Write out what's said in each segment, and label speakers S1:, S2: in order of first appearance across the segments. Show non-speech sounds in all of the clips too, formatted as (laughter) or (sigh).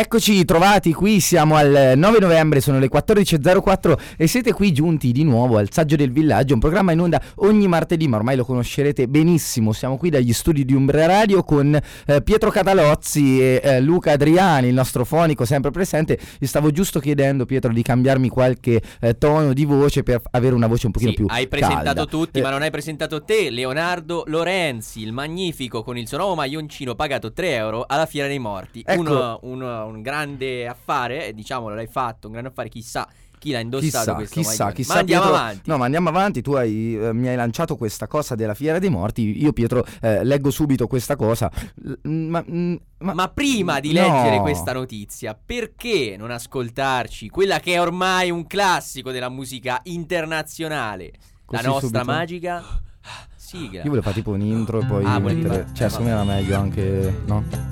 S1: Eccoci trovati qui, siamo al 9 novembre, sono le 14.04 e siete qui giunti di nuovo al Saggio del Villaggio, un programma in onda ogni martedì, ma ormai lo conoscerete benissimo. Siamo qui dagli studi di Umbria Radio con eh, Pietro Catalozzi e eh, Luca Adriani, il nostro fonico sempre presente. Gli stavo giusto chiedendo, Pietro, di cambiarmi qualche eh, tono di voce per avere una voce un pochino
S2: Sì,
S1: più
S2: hai presentato
S1: calda.
S2: tutti,
S1: Eh,
S2: ma non hai presentato te, Leonardo Lorenzi, il magnifico con il suo nuovo maglioncino pagato 3 euro alla Fiera dei Morti.
S1: Ecco.
S2: Un, un- un grande affare, eh, diciamolo, l'hai fatto, un grande affare, chissà chi l'ha indossato
S1: Chissà, chissà,
S2: maglione.
S1: chissà.
S2: Ma andiamo
S1: Pietro-
S2: avanti.
S1: No, ma andiamo avanti. Tu hai, eh, mi hai lanciato questa cosa della Fiera dei Morti. Io, Pietro, eh, leggo subito questa cosa. L- ma, mm, ma-
S2: Ma prima di
S1: no.
S2: leggere questa notizia, perché non ascoltarci quella che è ormai un classico della musica internazionale?
S1: Così
S2: la nostra
S1: subito?
S2: magica (gasps) sigla.
S1: Io volevo fare tipo un intro e poi
S2: Ah,
S1: mettere. Cioè, secondo me era meglio anche. No?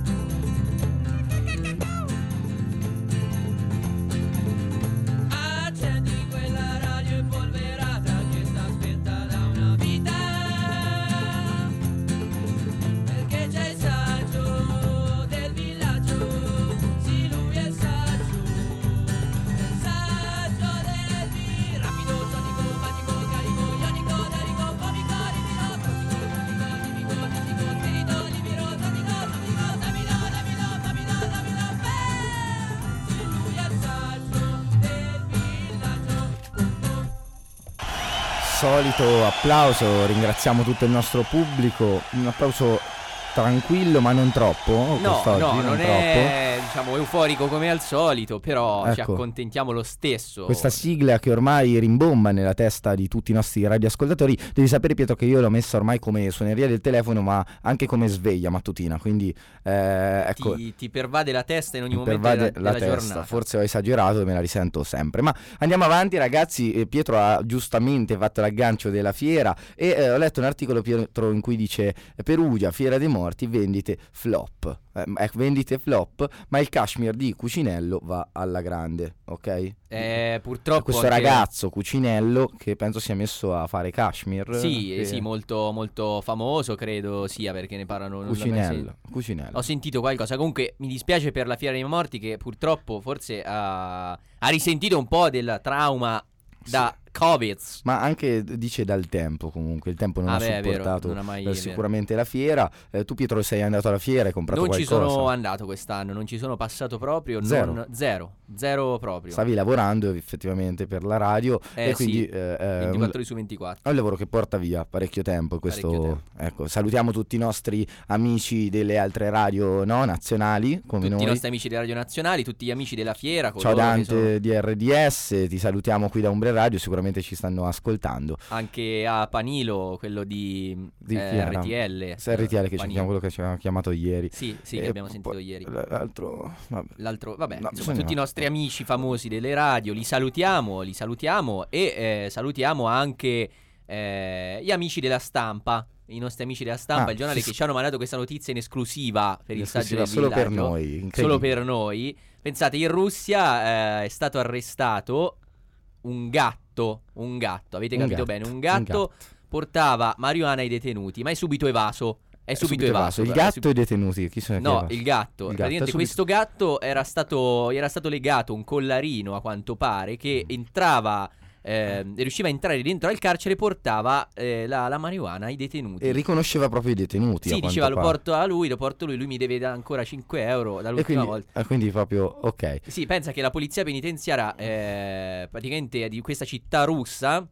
S1: Solito applauso. Ringraziamo tutto il nostro pubblico. Un applauso tranquillo, ma non troppo.
S2: No,
S1: quest'oggi,
S2: no,
S1: non,
S2: non
S1: troppo.
S2: è diciamo euforico come al solito, però ci
S1: Ecco.
S2: accontentiamo lo stesso.
S1: Questa sigla che ormai rimbomba nella testa di tutti i nostri radioascoltatori, devi sapere Pietro che io l'ho messa ormai come suoneria del telefono ma anche come sveglia mattutina, quindi eh, ecco,
S2: ti, ti pervade la testa in ogni momento della,
S1: la
S2: della
S1: testa,
S2: giornata.
S1: forse ho esagerato e me la risento sempre, ma andiamo avanti ragazzi, Eh, Pietro ha giustamente fatto l'aggancio della fiera e eh, ho letto un articolo Pietro in cui dice Perugia, fiera dei morti, vendite flop, Eh, eh, vendite flop, ma il cashmere di Cucinello va alla grande, ok?
S2: Eh, purtroppo
S1: questo
S2: anche-
S1: ragazzo Cucinello che penso sia messo a fare cashmere
S2: Sì,
S1: che-
S2: eh, sì, molto, molto famoso credo sia perché ne parlano
S1: Cucinello. Cucinello.
S2: Ho sentito qualcosa. Comunque mi dispiace per la Fiera dei Morti che purtroppo forse ha, ha risentito un po' del trauma da Covid.
S1: Ma anche dice dal tempo comunque, il tempo non
S2: Ah,
S1: ha
S2: beh, vero,
S1: supportato
S2: non mai-
S1: eh,
S2: è
S1: sicuramente la fiera. Eh, tu Pietro sei andato alla fiera, hai comprato
S2: Non ci
S1: qualcosa?
S2: sono andato quest'anno, non ci sono passato proprio.
S1: Zero.
S2: non- zero, zero proprio.
S1: Stavi lavorando effettivamente per la radio
S2: Eh,
S1: e quindi
S2: sì,
S1: eh, eh, un-
S2: 24 ore su 24.
S1: È un lavoro che porta via parecchio tempo. Questo,
S2: Parecchio tempo.
S1: Ecco, salutiamo tutti i nostri amici delle altre radio no, nazionali come
S2: Tutti
S1: noi.
S2: i nostri amici delle radio nazionali, tutti gli amici della fiera.
S1: Ciao
S2: che sono-
S1: Dante di RDS, ti salutiamo qui da Umbre Radio, sicuramente ci stanno ascoltando.
S2: Anche a Panilo, quello di,
S1: Di
S2: eh? RTL.
S1: Se RTL che chiama quello che ci aveva chiamato ieri.
S2: Sì, sì,
S1: E
S2: che abbiamo sentito ieri.
S1: L'altro, vabbè.
S2: L'altro, vabbè,
S1: No,
S2: insomma, tutti i nostri amici famosi delle radio, li salutiamo, li salutiamo e eh, salutiamo anche eh, gli amici della stampa, i nostri amici della stampa,
S1: Ah,
S2: il giornale che ci hanno mandato questa notizia in esclusiva per
S1: In
S2: il saggio del
S1: solo per noi.
S2: Solo per noi. Pensate, in Russia eh, è stato arrestato un gatto, un gatto, avete
S1: Un
S2: capito
S1: gatto,
S2: bene? Un
S1: un
S2: gatto,
S1: gatto.
S2: portava marijuana ai detenuti, ma è subito evaso. È subito, evaso.
S1: Il gatto
S2: subito-
S1: e i detenuti, chi sono
S2: No, il gatto.
S1: Il gatto, subito-
S2: questo gatto era stato, era stato legato un collarino a quanto pare che
S1: Mm.
S2: entrava, eh, riusciva a entrare dentro al carcere e portava eh, la, la marijuana ai detenuti.
S1: E riconosceva proprio i detenuti.
S2: sì, diceva lo
S1: pare.
S2: porto a lui, lo porto a lui, lui mi deve ancora 5 euro
S1: E
S2: dall'ultima
S1: quindi,
S2: volta.
S1: eh, quindi proprio, ok.
S2: Sì, pensa che la polizia penitenziaria, eh, praticamente di questa città russa,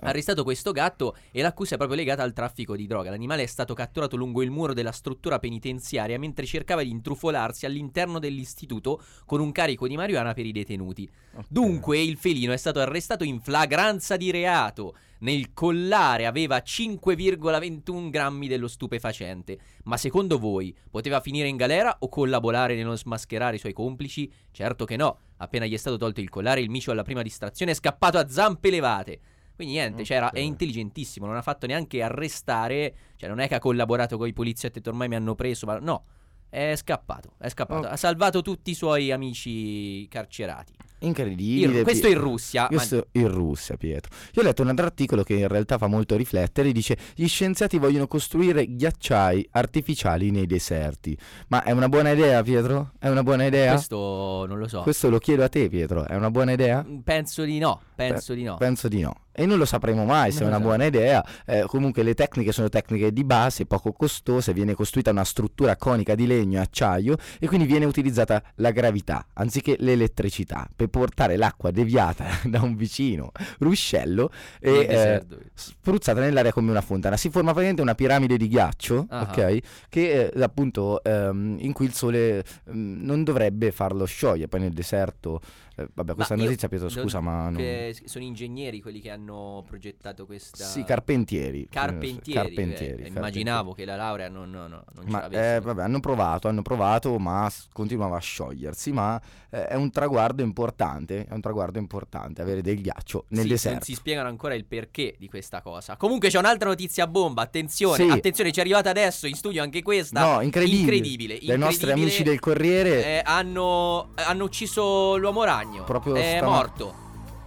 S2: arrestato questo gatto e l'accusa è proprio legata al traffico di droga. L'animale è stato catturato lungo il muro della struttura penitenziaria mentre cercava di intrufolarsi all'interno dell'istituto con un carico di marijuana per i detenuti. Dunque il felino è stato arrestato in flagranza di reato. Nel collare aveva 5,21 grammi dello stupefacente. Ma secondo voi poteva finire in galera o collaborare nello smascherare i suoi complici? Certo che no. Appena gli è stato tolto il collare, il micio alla prima distrazione è scappato a zampe levate. Quindi niente, cioè, era- è intelligentissimo, non ha fatto neanche arrestare, cioè non è che ha collaborato con i poliziotti e detto, ormai mi hanno preso, ma no. È scappato, è scappato.
S1: Oh.
S2: Ha salvato tutti i suoi amici carcerati.
S1: Incredibile.
S2: In- questo
S1: Pie-
S2: in Russia. ma-
S1: Questo in Russia, Pietro. Io ho letto un altro articolo che in realtà fa molto riflettere. Dice: Gli scienziati vogliono costruire ghiacciai artificiali nei deserti. Ma è una buona idea, Pietro? È una buona idea?
S2: Questo non lo so.
S1: Questo lo chiedo a te, Pietro. È una buona idea?
S2: Mm, Penso di no, penso di no.
S1: Penso di no. E non lo sapremo mai se è una
S2: lo
S1: buona idea. Eh, comunque le tecniche sono tecniche di base, poco costose, viene costruita una struttura conica di legno e acciaio e quindi viene utilizzata la gravità anziché l'elettricità per portare l'acqua deviata (laughs) da un vicino ruscello e eh, spruzzata nell'aria come una fontana. Si forma praticamente una piramide di ghiaccio,
S2: Ah.
S1: ok? Che eh, appunto ehm, in cui il sole ehm, non dovrebbe farlo sciogliere. Poi nel deserto, eh, vabbè, questa
S2: Ma
S1: notizia, Pietro, scusa, ma non...
S2: sono ingegneri quelli che hanno progettato questa.
S1: Sì, carpentieri.
S2: Carpentieri.
S1: Carpentieri,
S2: eh, immaginavo che la laurea non, no, no, non ce
S1: Ma eh, vabbè, hanno provato, hanno provato, ma continuava a sciogliersi. Ma eh, è un traguardo importante. È un traguardo importante avere del ghiaccio nel
S2: Sì,
S1: deserto.
S2: Non si spiegano ancora il perché di questa cosa. Comunque c'è un'altra notizia bomba. Attenzione,
S1: Sì.
S2: attenzione, ci è arrivata adesso in studio anche questa.
S1: No, incredibile.
S2: Incredibile.
S1: Dai nostri
S2: incredibile.
S1: amici del Corriere.
S2: Eh, hanno, hanno ucciso l'uomo ragno.
S1: Proprio
S2: è
S1: stama-
S2: morto.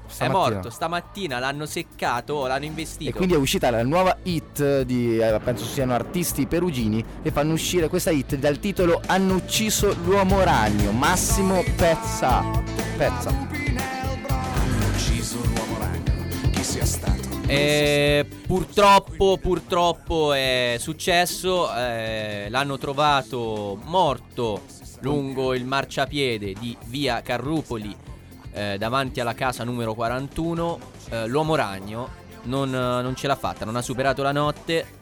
S2: È
S1: stamattina.
S2: morto. Stamattina l'hanno seccato, l'hanno investito.
S1: E quindi è uscita la nuova hit di, eh, penso siano artisti perugini, e fanno uscire questa hit dal titolo Hanno ucciso l'uomo ragno, Massimo Pezza. Pezza.
S3: ucciso l'uomo ragno. Chi sia stato?
S2: Eh, purtroppo, purtroppo è successo. eh, l'hanno trovato morto lungo il marciapiede di via Carrupoli, eh, davanti alla casa numero 41. Eh, l'uomo ragno non, non ce l'ha fatta, non ha superato la notte.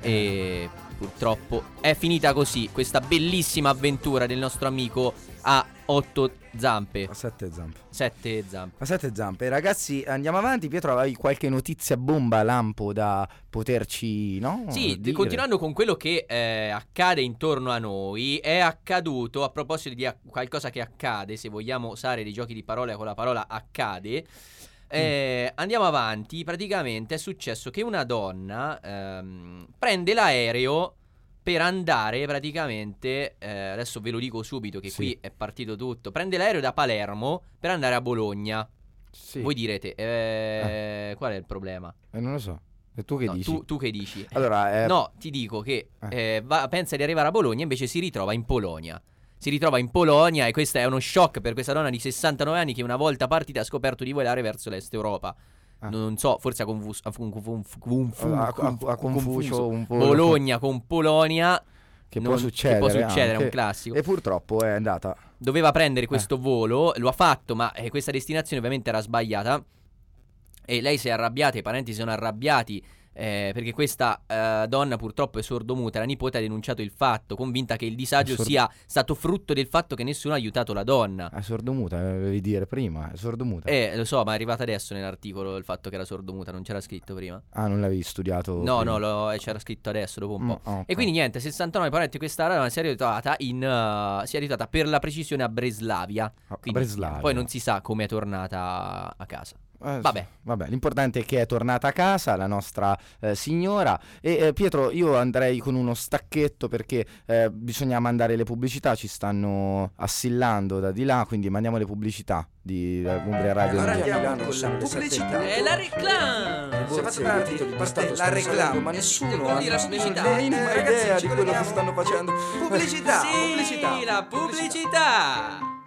S2: E purtroppo è finita così questa bellissima avventura del nostro amico a otto zampe,
S1: A sette zampe.
S2: sette zampe.
S1: A sette zampe. Ragazzi, andiamo avanti. Pietro, hai qualche notizia bomba lampo da poterci, no?
S2: Sì,
S1: dire?
S2: continuando con quello che eh, accade intorno a noi, è accaduto a proposito di ac- qualcosa che accade, se vogliamo usare dei giochi di parole con la parola accade. eh, Andiamo avanti, praticamente è successo che una donna ehm, prende l'aereo per andare praticamente, eh, adesso ve lo dico subito che
S1: Sì.
S2: qui è partito tutto, prende l'aereo da Palermo per andare a Bologna.
S1: Sì.
S2: Voi direte, eh, qual è il problema?
S1: Eh, non lo so. E tu che
S2: No,
S1: dici?
S2: tu, tu che dici?
S1: Allora, eh,
S2: No, ti dico che
S1: Eh.
S2: eh, va- pensa di arrivare a Bologna, invece si ritrova in Polonia. Si ritrova in Polonia e questo è uno shock per questa donna di 69 anni che una volta partita ha scoperto di volare verso l'est Europa.
S1: Ah.
S2: Non so, forse ha ha
S1: a, a, a Confucio un po'.
S2: Bologna con Polonia.
S1: Che
S2: non-
S1: può succedere.
S2: Che può succedere, è
S1: anche.
S2: un classico.
S1: E purtroppo è andata.
S2: Doveva prendere
S1: Eh.
S2: questo volo, lo ha fatto, ma eh, questa destinazione ovviamente era sbagliata. E lei si è arrabbiata, i parenti si sono arrabbiati. Eh, perché questa eh, donna purtroppo è sordomuta. La nipote ha denunciato il fatto, convinta che il disagio
S1: È sordo-
S2: sia stato frutto del fatto che nessuno ha aiutato la donna.
S1: È sordomuta, eh, dovevi dire prima. È sordomuta.
S2: Eh, lo so, ma è arrivata adesso nell'articolo il fatto che era sordomuta, non c'era scritto prima.
S1: Ah, non l'avevi studiato?
S2: No,
S1: prima.
S2: no, lo- eh, c'era scritto adesso, dopo un po'.
S1: Mm, ok.
S2: E quindi niente, 69 parenti questa donna si è ritrovata in eh, si è ritrovata per la precisione a Breslavia.
S1: A- Breslavia.
S2: Poi non si sa come è tornata a casa.
S1: Eh,
S2: Vabbè.
S1: sì, vabbè, l'importante è che è tornata a casa la nostra eh, signora. E eh, Pietro, io andrei con uno stacchetto perché eh, bisogna mandare le pubblicità, ci stanno assillando da di là, quindi mandiamo le pubblicità di eh, Umbria Radio.
S4: Allora andiamo con la pubblicità.
S2: È la reclame!
S4: Se faccio tardi, parte la reclama.
S1: ma nessuno ha
S2: dire la pubblicità.
S1: idea
S4: ci
S1: di quello che stanno facendo.
S4: Pubblicità,
S2: sì,
S4: pubblicità.
S2: la pubblicità!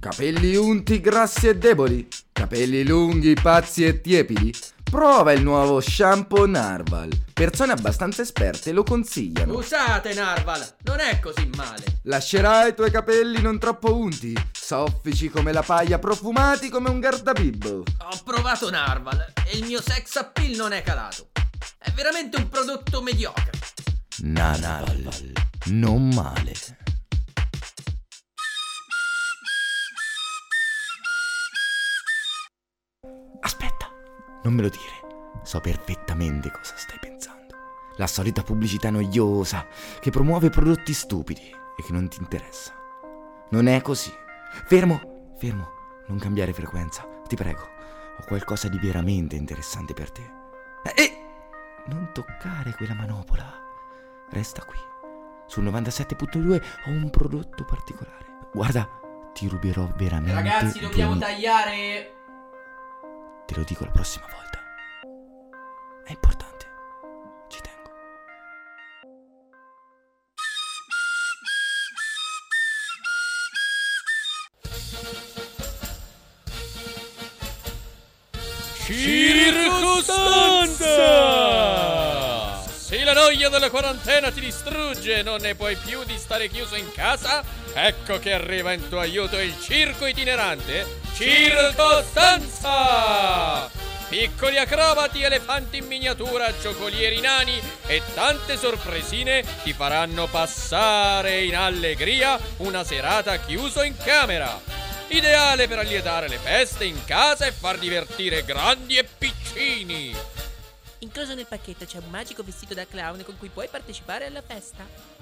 S1: Capelli unti, grassi e deboli. Capelli lunghi, pazzi e tiepidi. Prova il nuovo shampoo Narval. Persone abbastanza esperte lo consigliano.
S2: Usate Narval, non è così male.
S1: Lascerai i tuoi capelli non troppo unti, soffici come la paglia, profumati come un gardabibbo.
S2: Ho provato Narval e il mio sex appeal non è calato. È veramente un prodotto mediocre.
S1: Narval, non male. Non me lo dire. So perfettamente cosa stai pensando. La solita pubblicità noiosa che promuove prodotti stupidi e che non ti interessa. Non è così. Fermo, fermo, non cambiare frequenza, ti prego. Ho qualcosa di veramente interessante per te. E non toccare quella manopola. Resta qui. sul 97.2 ho un prodotto particolare. Guarda, ti ruberò veramente.
S2: Ragazzi, dobbiamo tagliare.
S1: Te lo dico la prossima volta. È importante. Ci tengo.
S5: Circostanza! Se la noia della quarantena ti distrugge e non ne puoi più di stare chiuso in casa, ecco che arriva in tuo aiuto il circo itinerante Circostanza! Piccoli acrobati, elefanti in miniatura, giocolieri nani e tante sorpresine ti faranno passare in allegria una serata chiuso in camera. Ideale per allietare le feste in casa e far divertire grandi e piccini.
S6: Incluso nel pacchetto c'è un magico vestito da clown con cui puoi partecipare alla festa.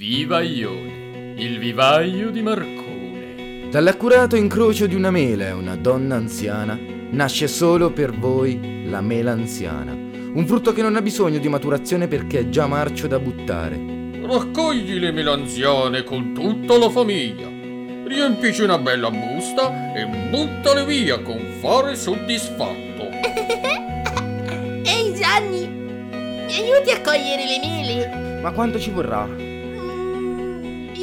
S5: Vivaione, il vivaio di Marcone.
S1: Dall'accurato incrocio di una mela e una donna anziana nasce solo per voi la mela anziana. Un frutto che non ha bisogno di maturazione perché è già marcio da buttare.
S5: Raccogli le melanziane con tutta la famiglia. Riempici una bella busta e buttale via con fare soddisfatto. (laughs)
S7: Ehi Gianni, mi aiuti a cogliere le mele?
S1: Ma quanto ci vorrà?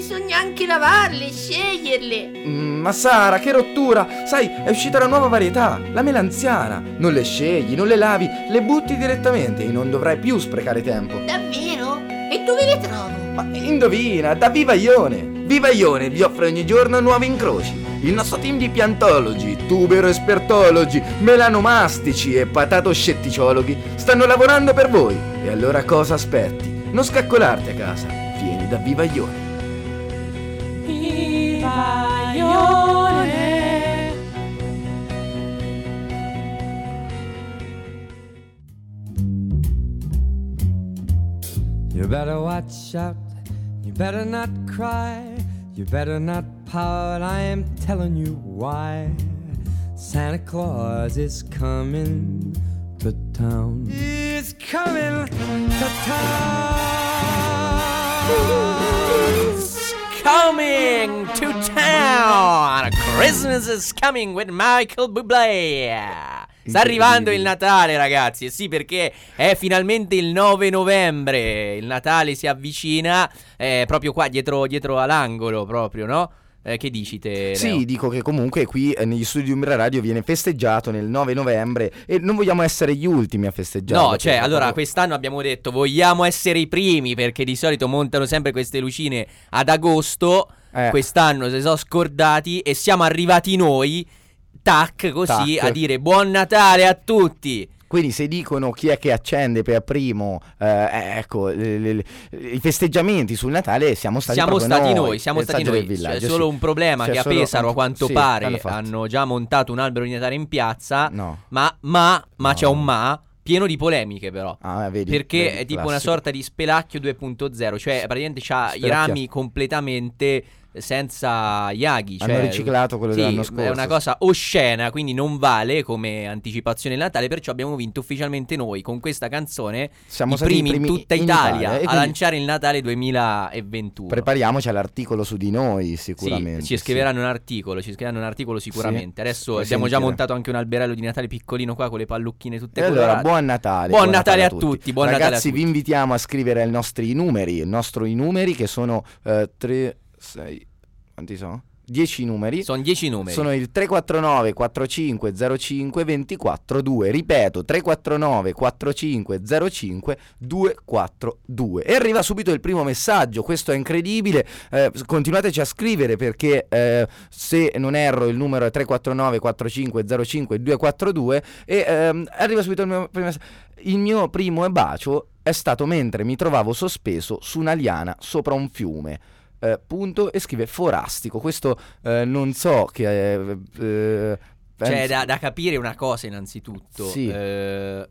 S7: Bisogna anche lavarle, sceglierle.
S1: Mm, ma Sara, che rottura! Sai, è uscita la nuova varietà, la mela anziana. Non le scegli, non le lavi, le butti direttamente e non dovrai più sprecare tempo.
S7: Davvero? E dove le trovo?
S1: Ma indovina, da Vivaione! Vivaione vi offre ogni giorno nuovi incroci. Il nostro team di piantologi, tubero espertologi, melanomastici e patatoscetticologi stanno lavorando per voi. E allora cosa aspetti? Non scaccolarti a casa. Vieni da Vivaione.
S8: You better watch out. You better not cry. You better not pout. I am telling you why. Santa Claus is coming to town. He's coming to town.
S2: Coming to town! Christmas is coming with Michael Bublé! Sta arrivando il Natale, ragazzi. E sì, perché è finalmente il 9 novembre. Il Natale si avvicina. eh, proprio qua dietro, dietro all'angolo, proprio, no? Eh, che dici te? Leo?
S1: Sì, dico che comunque qui eh, negli studi di Umbra Radio viene festeggiato nel 9 novembre e non vogliamo essere gli ultimi a festeggiare.
S2: No, cioè, allora, quest'anno abbiamo detto vogliamo essere i primi perché di solito montano sempre queste lucine ad agosto.
S1: Eh.
S2: Quest'anno si sono scordati e siamo arrivati noi, tac, così
S1: Tac.
S2: a dire buon Natale a tutti.
S1: Quindi se dicono chi è che accende per primo, eh, ecco, le- le- i festeggiamenti sul Natale siamo stati
S2: siamo stati
S1: noi,
S2: noi, siamo stati noi.
S1: villaggio,
S2: C'è solo
S1: sì.
S2: un problema
S1: C'è
S2: che a Pesaro, a quanto
S1: sì,
S2: pare,
S1: hanno
S2: già montato un albero di Natale in piazza.
S1: No.
S2: Ma, ma, ma
S1: No.
S2: c'è un ma pieno di polemiche però.
S1: Ah, vedi,
S2: Perché
S1: vedi,
S2: è tipo una
S1: classico.
S2: sorta di spelacchio 2.0, cioè praticamente c'ha i rami completamente senza gli aghi.
S1: Hanno
S2: cioè-
S1: riciclato quello
S2: sì,
S1: dell'anno
S2: È
S1: scorso.
S2: una cosa oscena, quindi non vale come anticipazione del Natale, perciò abbiamo vinto ufficialmente noi con questa canzone
S1: Siamo
S2: i
S1: stati i
S2: primi, in
S1: primi
S2: tutta
S1: in
S2: Italia,
S1: Italia,
S2: a lanciare il Natale 2021.
S1: Prepariamoci all'articolo su di noi,
S2: Sì,
S1: sicuramente.
S2: ci scriveranno un articolo, ci scriveranno un articolo sicuramente. Adesso abbiamo già
S1: sentirò.
S2: montato anche un alberello di Natale piccolino qua con le pallucchine tutte
S1: E allora, buon Natale.
S2: Buon Natale a tutti, buon Natale a
S1: Ragazzi, vi
S2: tutti.
S1: invitiamo a scrivere i nostri numeri. I numeri che sono 3, 6, quanti sono? 10 numeri.
S2: Sono 10 numeri.
S1: Sono il 349 4505 242. Ripeto, 349 4505 242. E arriva subito il primo messaggio. Questo è incredibile. Eh, continuateci a scrivere perché eh, se non erro il numero è 349 4505 242 e ehm, arriva subito il mio primo messaggio. Il mio primo bacio è stato mentre mi trovavo sospeso su una liana sopra un fiume. Eh, punto e scrive forastico. Questo eh, non so che. eh, eh,
S2: Cioè, da, da capire una cosa innanzitutto.
S1: Sì.
S2: Eh,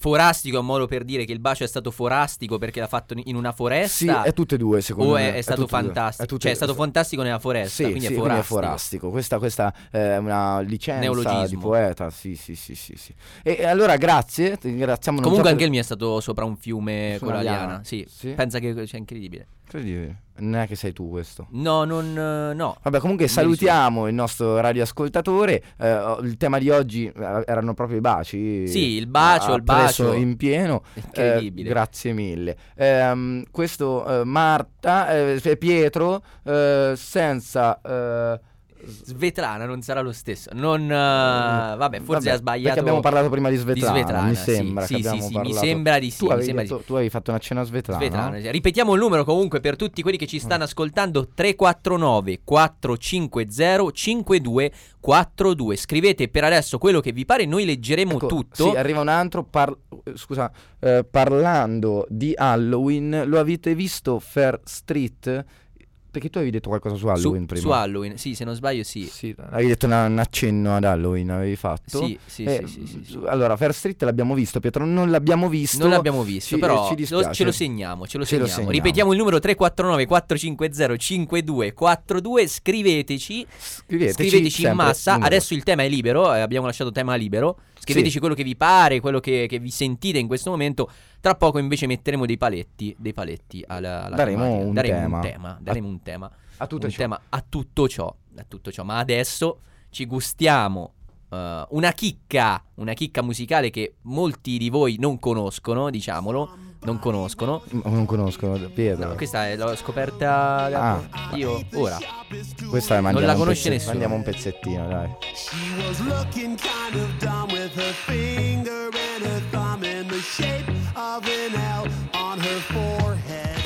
S2: Forastico è un modo per dire che il bacio è stato forastico perché l'ha fatto in una
S1: Sì,
S2: foresta.
S1: è tutte e due secondo
S2: o
S1: me.
S2: è, è stato
S1: due.
S2: fantastico.
S1: È
S2: cioè, è stato fantastico nella foresta.
S1: Sì,
S2: quindi
S1: sì,
S2: è
S1: quindi
S2: forastico.
S1: è forastico. Questa, questa è una licenza
S2: Neologismo.
S1: di poeta. Sì, sì, sì, sì, sì. E, allora grazie,
S2: Comunque
S1: so
S2: anche il
S1: per-
S2: mio è stato sopra un fiume con la liana. Sì.
S1: Sì?
S2: Pensa che sia incredibile.
S1: Incredibile. Non è che sei tu questo.
S2: No, non. eh, No.
S1: Vabbè, comunque
S2: Non
S1: salutiamo il nostro radioascoltatore. Eh, il tema di oggi eh, erano proprio i baci.
S2: Sì, il bacio, il bacio.
S1: in pieno.
S2: Incredibile.
S1: Eh, grazie mille. Ehm, questo eh, Marta, eh, Pietro, senza.
S2: Svetlana non sarà lo stesso. Non. eh, vabbè, forse
S1: vabbè,
S2: ha sbagliato.
S1: Perché abbiamo parlato prima di Svetlana.
S2: Svetlana,
S1: mi sembra.
S2: Sì, sì, sì, mi sembra di sì,
S1: Tu avevi,
S2: sembra di
S1: detto- tu avevi fatto una cena a Svetlana.
S2: Svetlana,
S1: no?
S2: Ripetiamo il numero comunque per tutti quelli che ci stanno ascoltando 349 450 5242. Scrivete per adesso quello che vi pare, noi leggeremo
S1: Ecco,
S2: tutto.
S1: Sì, arriva un altro. par- scusa, eh, parlando di Halloween, lo avete visto Fair Street? Perché tu avevi detto qualcosa su
S2: su,
S1: Halloween prima.
S2: su Halloween, sì, se non sbaglio, sì.
S1: Sì, avevi detto una- un accenno ad Halloween, avevi fatto.
S2: Sì, sì,
S1: Eh,
S2: sì, sì, sì.
S1: Allora, Fair Street l'abbiamo visto, Pietro. Non l'abbiamo visto.
S2: Non l'abbiamo visto,
S1: Ci-
S2: però
S1: ci
S2: lo- ce lo segniamo, ce lo
S1: Ce lo
S2: segniamo.
S1: segniamo.
S2: Ripetiamo il numero 349 450 5242, scriveteci,
S1: Scriveteci,
S2: scriveteci in massa.
S1: numero.
S2: Adesso il tema è libero, eh, abbiamo lasciato tema libero. Scriveteci quello che vi pare, quello che, che vi sentite in questo momento. Tra poco invece metteremo dei paletti, dei paletti alla, alla
S1: Daremo
S2: tematica.
S1: un
S2: daremo
S1: tema.
S2: un tema, daremo un tema,
S1: A tutto
S2: un
S1: ciò.
S2: tema a tutto ciò, a tutto ciò. Ma adesso ci gustiamo eh, una chicca, una chicca musicale che molti di voi non conoscono, diciamolo, non conoscono.
S1: Non conosco Pietro.
S2: No, questa è- l'ho scoperta
S1: Ah.
S2: io ora.
S1: Questa è mandiamo
S2: la conosce
S1: pezze-
S2: nessuno.
S1: Mandiamo un pezzettino, dai.
S3: She was looking kind of dumb with her finger an L on her forehead.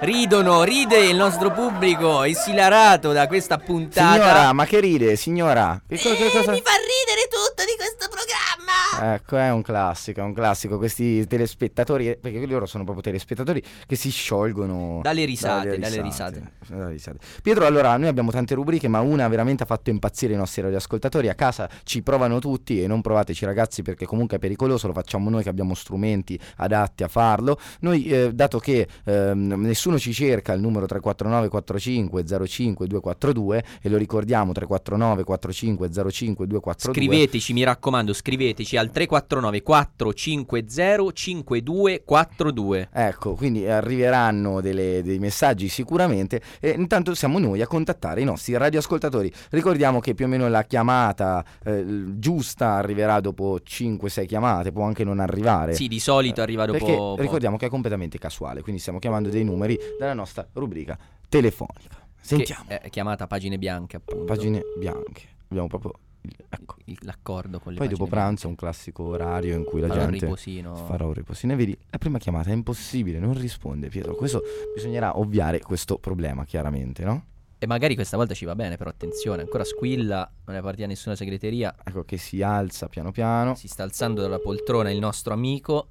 S2: Ridono, ride il nostro pubblico, essilarato da questa puntata.
S1: Signora, ma che ride, signora? Che, co- che cosa...
S7: Mi fa ridere tutto di questo programma.
S1: Ecco, è un classico, è un classico. Questi telespettatori, perché loro sono proprio telespettatori che si sciolgono
S2: Dalle risate, dalle
S1: dalle risate. Pietro, allora, noi abbiamo tante rubriche, ma una veramente ha fatto impazzire i nostri radioascoltatori. A casa ci provano tutti e non provateci, ragazzi, perché comunque è pericoloso. Lo facciamo noi che abbiamo strumenti adatti a farlo. Noi, eh, dato che ehm, nessuno ci cerca il numero 349 45 05 242 e lo ricordiamo 349 45 05 242
S2: Scriveteci, mi raccomando, scriveteci al 349 450 5242.
S1: Ecco, quindi arriveranno delle- dei messaggi sicuramente e intanto siamo noi a contattare i nostri radioascoltatori. Ricordiamo che più o meno la chiamata eh, giusta arriverà dopo 5-6 chiamate, può anche non arrivare.
S2: Sì, di solito arriva dopo
S1: Perché ricordiamo che è completamente casuale, quindi stiamo chiamando dei numeri dalla nostra rubrica telefonica. Sentiamo,
S2: Che è chiamata pagine bianche, appunto.
S1: pagine bianche. Abbiamo proprio ecco.
S2: L'accordo con le
S1: Poi dopo pranzo è un classico orario in cui la.
S2: Farò un
S1: gente
S2: riposino.
S1: farà un riposino. E vedi, la prima chiamata è impossibile, non risponde Pietro. Questo bisognerà ovviare questo problema, chiaramente, no?
S2: E magari questa volta ci va bene, però attenzione, ancora squilla, non è partita nessuna segreteria.
S1: Ecco che si alza piano piano.
S2: Si sta alzando dalla poltrona il nostro amico,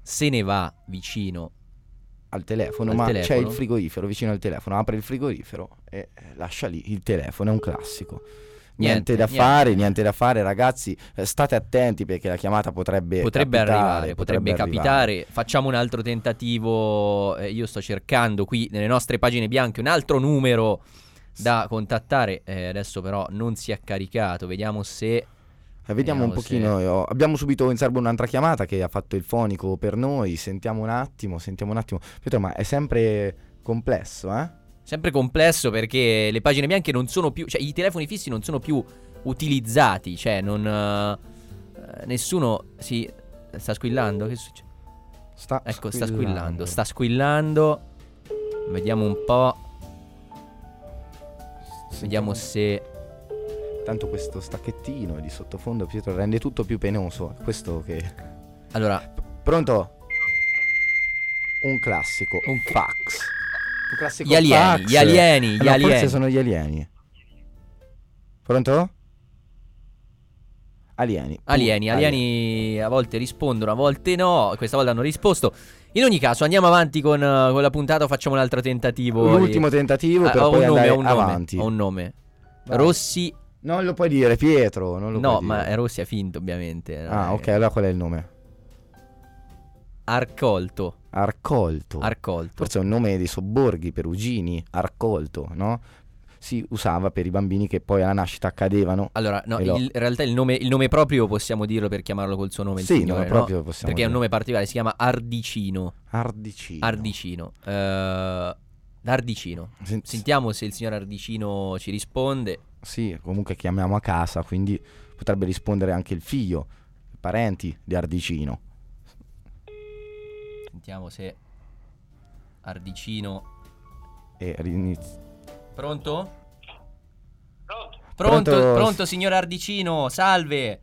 S2: se ne va vicino.
S1: Al telefono,
S2: Al
S1: ma c'è
S2: telefono.
S1: il frigorifero vicino al telefono. Apre il frigorifero e lascia lì il telefono. È un classico. Niente,
S2: Niente,
S1: da
S2: niente.
S1: fare, niente da fare, ragazzi. eh, state attenti perché la chiamata potrebbe,
S2: Potrebbe
S1: capitare,
S2: arrivare, potrebbe,
S1: arrivare.
S2: capitare. Facciamo un altro tentativo. eh, io sto cercando qui nelle nostre pagine bianche un altro numero da contattare. eh, adesso però non si è caricato. Vediamo se.
S1: Eh, vediamo un
S2: Vediamo
S1: pochino. io- Abbiamo subito in serbo un'altra chiamata che ha fatto il fonico per noi. Sentiamo un attimo, sentiamo un attimo. Pietro, ma è sempre complesso, eh?
S2: Sempre complesso perché le pagine bianche non sono più. Cioè, i telefoni fissi non sono più utilizzati. Cioè, non. eh, nessuno si. Sta squillando? Che succede?
S1: Sta
S2: Ecco, sta squillando. Sta squillando. Vediamo un po'. Vediamo se.
S1: Tanto questo stacchettino di sottofondo, Pietro, rende tutto più penoso. Questo che.
S2: Allora,
S1: Pronto? Un classico.
S2: Un-
S1: fax. Classico
S2: gli alieni, gli alieni,
S1: Eh
S2: gli
S1: no,
S2: alieni.
S1: Forse sono gli alieni. Pronto? Alieni.
S2: Alieni, alieni a volte rispondono, a volte no. Questa volta hanno risposto. In ogni caso, andiamo avanti con, eh, con la puntata. Facciamo un altro tentativo.
S1: L'ultimo tentativo
S2: Ah,
S1: per
S2: ho
S1: poi
S2: un nome,
S1: andare
S2: ho un nome,
S1: avanti.
S2: ho un nome.
S1: Vai.
S2: Rossi.
S1: No, Non lo puoi dire, Pietro.
S2: No, ma
S1: dire.
S2: è Rossi è finto, ovviamente.
S1: Ah,
S2: Eh,
S1: ok, allora qual è il nome?
S2: Arcolto.
S1: Arcolto.
S2: Arcolto.
S1: Forse è un nome dei sobborghi perugini, Arcolto, no? Si usava per i bambini che poi alla nascita cadevano.
S2: Allora, no, il- in realtà il nome, il nome proprio possiamo dirlo per chiamarlo col suo nome.
S1: Sì,
S2: signore, no? Perché è un
S1: dire.
S2: nome particolare, si chiama Ardicino.
S1: Ardicino.
S2: Ardicino. Eh, Ardicino.
S1: Sen-
S2: Sentiamo se il signor Ardicino ci risponde.
S1: Sì, comunque chiamiamo a casa, quindi potrebbe rispondere anche il figlio, i parenti di Ardicino.
S2: Sentiamo se Ardicino.
S1: E riniz-
S2: Pronto?
S3: Pronto?
S2: Pronto,
S1: Pronto?
S2: pronto, signor Ardicino, salve.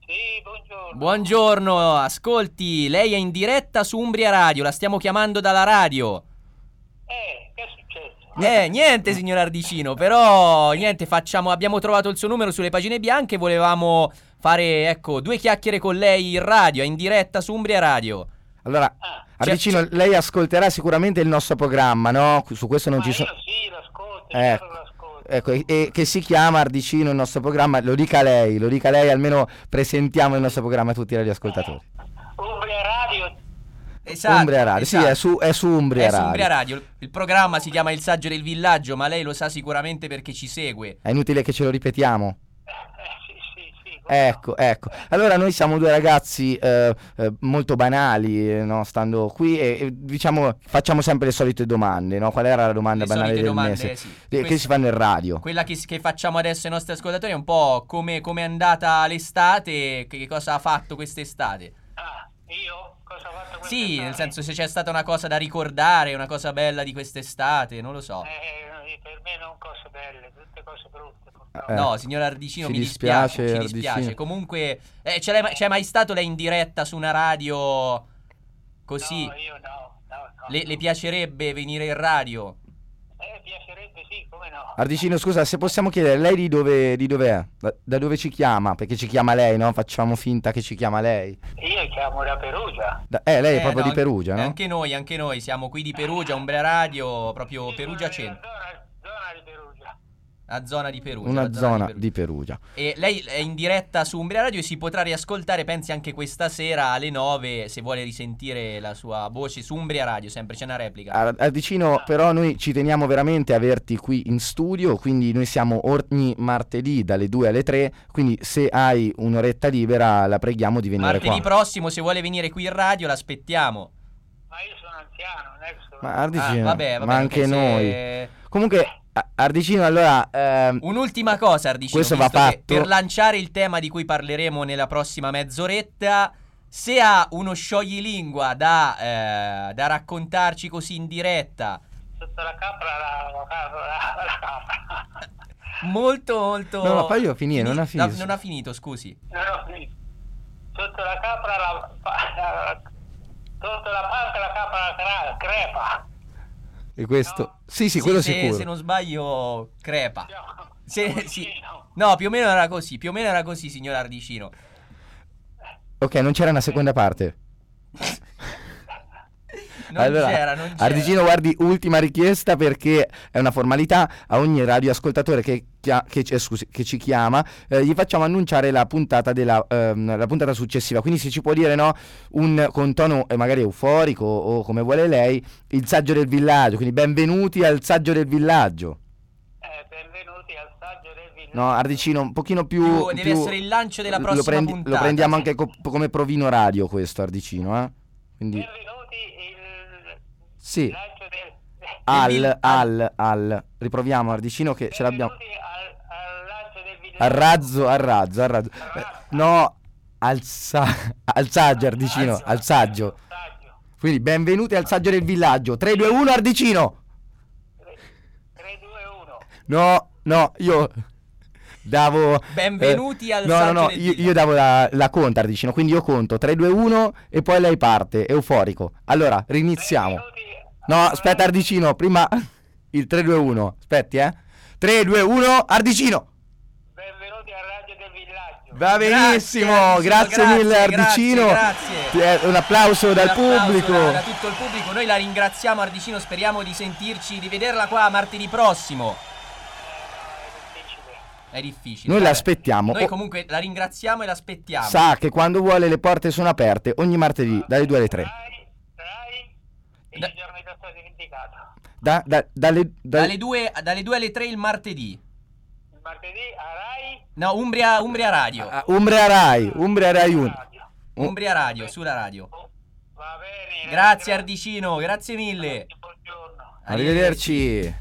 S3: Sì, buongiorno.
S2: Buongiorno, ascolti, lei è in diretta su Umbria Radio, la stiamo chiamando dalla radio.
S3: Eh, che è successo?
S2: Eh, niente, signor Ardicino, però niente, facciamo, abbiamo trovato il suo numero sulle pagine bianche, volevamo fare, ecco, due chiacchiere con lei in radio, è in diretta su Umbria Radio.
S1: Allora,
S3: Ah,
S1: Ardicino, lei ascolterà sicuramente il nostro programma, no? Su questo non
S3: ma
S1: ci sono...
S3: sì, l'ascolto,
S1: Ecco.
S3: io l'ascolto.
S1: Ecco, e, e che si chiama Ardicino il nostro programma, lo dica lei, lo dica lei, almeno presentiamo il nostro programma a tutti i radioascoltatori.
S3: Umbria Radio,
S2: Esatto.
S1: Umbria Radio, sì,
S2: esatto.
S1: è su, è su Umbria
S2: È su
S1: Radio.
S2: Umbria Radio. Il programma si chiama Il Saggio del Villaggio, ma lei lo sa sicuramente perché ci segue.
S1: È inutile che ce lo ripetiamo.
S3: eh, sì, sì, sì. come
S1: Ecco, ecco. Allora noi siamo due ragazzi eh, eh, molto banali, eh, no? Stando qui e, e, diciamo facciamo sempre le solite domande, no? Qual era la domanda
S2: Le
S1: banale
S2: solite
S1: del
S2: domande,
S1: mese?
S2: sì.
S1: Eh, Che
S2: Questa-
S1: si fa nel radio?
S2: Quella che, che facciamo adesso ai nostri ascoltatori è un po' come come è andata l'estate, che, che cosa ha fatto quest'estate.
S3: Ah, io? Cosa ho fatto
S2: Sì,
S3: quest'estate?
S2: nel senso se c'è stata una cosa da ricordare, una cosa bella di quest'estate, non lo so.
S3: Eh, per me non cose belle, tutte cose brutte.
S1: Eh,
S2: No, signor Ardicino,
S1: ci
S2: mi dispiace,
S1: dispiace,
S2: ci dispiace. Comunque, eh, c'è, lei- c'è mai stato lei in diretta su una radio così?
S3: No, io no, no, no.
S2: Le, le piacerebbe venire in radio?
S3: Eh, piacerebbe sì, come no.
S1: Ardicino, scusa, se possiamo chiedere, lei di dove, di dove è? Da, da dove ci chiama? Perché ci chiama lei, no? Facciamo finta che ci chiama lei.
S3: Io chiamo da Perugia.
S1: Da- eh, lei è
S2: Eh,
S1: proprio
S2: no,
S1: di Perugia, no?
S2: Anche noi, anche noi, siamo qui di Perugia, Umbria Radio, proprio
S3: Sì,
S2: Perugia Centro,
S3: Perugia.
S2: A zona di Perugia.
S1: Una
S2: la
S1: zona
S2: Perugia.
S1: di Perugia.
S2: E lei è in diretta su Umbria Radio e si potrà riascoltare, pensi anche questa sera alle 9, se vuole risentire la sua voce su Umbria Radio, sempre c'è una replica.
S1: Ar- Ardicino, però noi ci teniamo veramente a averti qui in studio, quindi noi siamo ogni martedì dalle 2 alle 3, quindi se hai un'oretta libera la preghiamo di venire
S2: Martedì
S1: qua.
S2: prossimo, se vuole venire qui in radio, l'aspettiamo.
S3: Ma io sono anziano, non è che sono...
S1: Ma
S2: Ah, vabbè, vabbè,
S1: ma anche
S2: se-
S1: noi. Comunque, Ardicino, allora... ehm,
S2: Un'ultima cosa, Ardicino,
S1: Questo va fatto.
S2: per lanciare il tema di cui parleremo nella prossima mezz'oretta, se ha uno scioglilingua da, eh, da raccontarci così in diretta,
S3: Sotto la capra la, la, la, la capra.
S2: molto molto...
S1: No, no, fai io finire, non ha
S2: Fini-
S1: finito.
S2: non ha finito, scusi.
S3: Non ho finito. Sotto la capra la... la- Sotto la panca la capra crepa.
S1: E questo...
S3: No.
S1: Sì, sì, quello
S2: se,
S1: sicuro.
S2: se non sbaglio, crepa.
S3: Siamo-
S2: Se- sì. No, più o meno era così, più o meno era così, signor Ardicino.
S1: Ok, non c'era una seconda parte. (laughs)
S2: Non
S1: allora,
S2: c'era, non c'era.
S1: Ardicino, guardi, ultima richiesta perché è una formalità. A ogni radioascoltatore che, chia- che ci- eh, scusi, che ci chiama, eh, gli facciamo annunciare la puntata, della, ehm, la puntata successiva. Quindi, se ci può dire no, un, con tono eh, magari euforico o come vuole lei, il saggio del villaggio. Quindi, benvenuti al saggio del villaggio.
S3: Eh, benvenuti al saggio del villaggio.
S1: No, Ardicino, un pochino più.
S2: Più- deve
S1: più-
S2: essere il lancio della
S1: lo
S2: prossima
S1: prendi-
S2: puntata,
S1: Lo prendiamo anche co- come provino radio, questo Ardicino, eh? Quindi,
S3: Benvenuti il...
S1: sì. Al, al, al. Riproviamo Ardicino che ce l'abbiamo.
S3: Al, al lancio del villaggio.
S1: Al razzo, al razzo, al razzo. Eh, no, al, sa- (laughs) al saggio Ardicino, al saggio. Quindi benvenuti al saggio del villaggio. 3, 2, 1 Ardicino.
S3: 3, 2, 1.
S1: No, no, io davo...
S2: Benvenuti al
S1: no,
S2: saggio
S1: No, no,
S2: del
S1: io, io davo la, la conta Ardicino, quindi io conto 3, 2, 1 e poi lei parte, euforico. Allora, riniziamo.
S3: Benvenuti
S1: No, aspetta Ardicino, prima il 3, 2, 1. Aspetti, eh. 3, 2, 1, Ardicino.
S3: Benvenuti al radio del villaggio.
S1: Va benissimo,
S2: Ardicino,
S1: grazie, mille Ardicino.
S2: Grazie,
S1: Eh, Un applauso dal
S2: Un applauso
S1: pubblico.
S2: Da, da tutto il pubblico. Noi la ringraziamo Ardicino, speriamo di sentirci, di vederla qua martedì prossimo.
S3: Difficile.
S2: È difficile.
S1: Noi
S2: vabbè.
S1: l'aspettiamo.
S2: Noi comunque la ringraziamo e l'aspettiamo.
S1: sa che quando vuole le porte sono aperte ogni martedì dalle 2 alle 3.
S2: Da-
S1: Da- da- dalle, da-
S2: dalle, 2, dalle 2 alle 3 il martedì. Il martedì a Rai? No, Umbria, Umbria Radio.
S1: Ah, Umbria Rai, Umbria Rai 1.
S2: Umbria Radio, sulla radio. Grazie Ardicino, grazie mille.
S1: Arrivederci.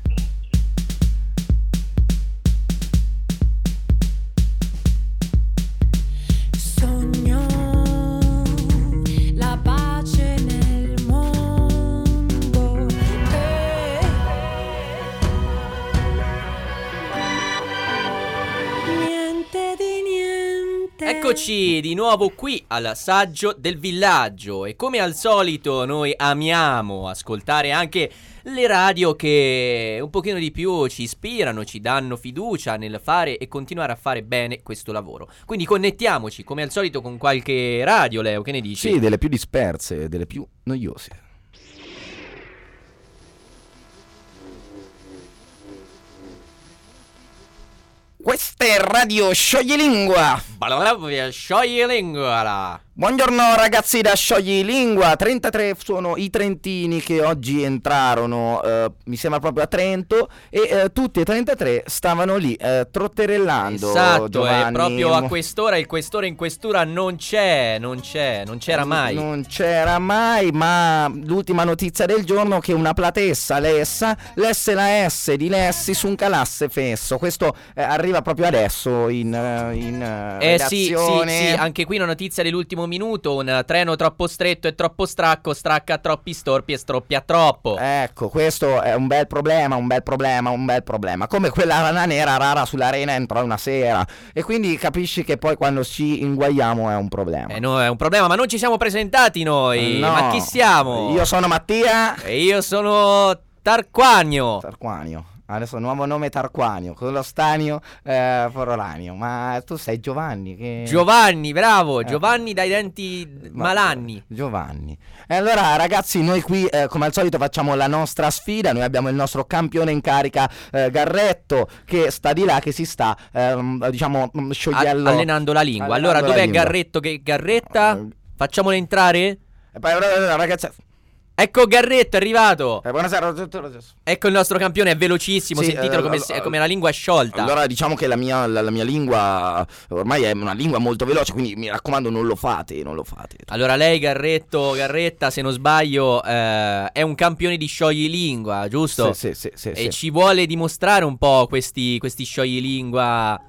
S2: Eccoci di nuovo qui al saggio del villaggio e come al solito noi amiamo ascoltare anche le radio che un pochino di più ci ispirano, ci danno fiducia nel fare e continuare a fare bene questo lavoro. Quindi connettiamoci come al solito con qualche radio, Leo, che ne dici?
S1: Sì, delle più disperse, delle più noiose. Questa è Radio Scioglilingua.
S2: Lingua.
S1: Buongiorno ragazzi da Scioglilingua, 33 sono i trentini che oggi entrarono, eh, mi sembra proprio a Trento, e eh, tutti e 33 stavano lì eh, trotterellando.
S2: Esatto,
S1: Giovanni.
S2: proprio a quest'ora, il questore in questura non c'è, non c'è, non c'era mai.
S1: Non c'era mai, ma l'ultima notizia del giorno è che una platessa lessa lesse la S di Lessi su un calasse fesso. Questo eh, arriva proprio adesso in, eh, in eh,
S2: Eh sì, sì, sì, anche qui una notizia dell'ultimo minuto, un treno troppo stretto e troppo stracco, stracca troppi storpi e stroppia troppo.
S1: Ecco, questo è un bel problema, un bel problema, un bel problema. Come quella rana nera rara sull'arena entrò una sera. E quindi capisci che poi quando ci inguaiamo è un problema.
S2: Eh no, è un problema, ma non ci siamo presentati noi.
S1: No.
S2: Ma chi siamo?
S1: Io sono Mattia
S2: E io sono Tarquagno.
S1: Tarquanio. Adesso nuovo nome Tarquanio, con lo stanio eh, Forolanio. Ma tu sei Giovanni che...
S2: Giovanni, bravo,
S1: Eh.
S2: Giovanni dai denti
S1: Ma-
S2: malanni.
S1: Giovanni. E allora ragazzi, noi qui eh, come al solito facciamo la nostra sfida, noi abbiamo il nostro campione in carica eh, Garretto che sta di là, che si sta ehm, diciamo mm, sciogliendo...
S2: allenando la lingua.
S1: Allenando
S2: allora, dov'è
S1: lingua.
S2: Garretto che Garretta? Facciamole entrare?
S1: Ragazzi,
S2: Ecco Garretto, è arrivato.
S1: eh, buonasera.
S2: Ecco il nostro campione, è velocissimo,
S1: Sì,
S2: sentitelo
S1: eh,
S2: come,
S1: all-
S2: come la lingua è sciolta.
S1: Allora diciamo che la mia, la, la mia lingua ormai è una lingua molto veloce, quindi mi raccomando non lo fate, non lo fate.
S2: Allora lei Garretto, Garretta, se non sbaglio, eh, è un campione di scioglilingua, giusto?
S1: Sì, sì, sì, sì,
S2: E
S1: sì.
S2: ci vuole dimostrare un po' questi, questi scioglilingua,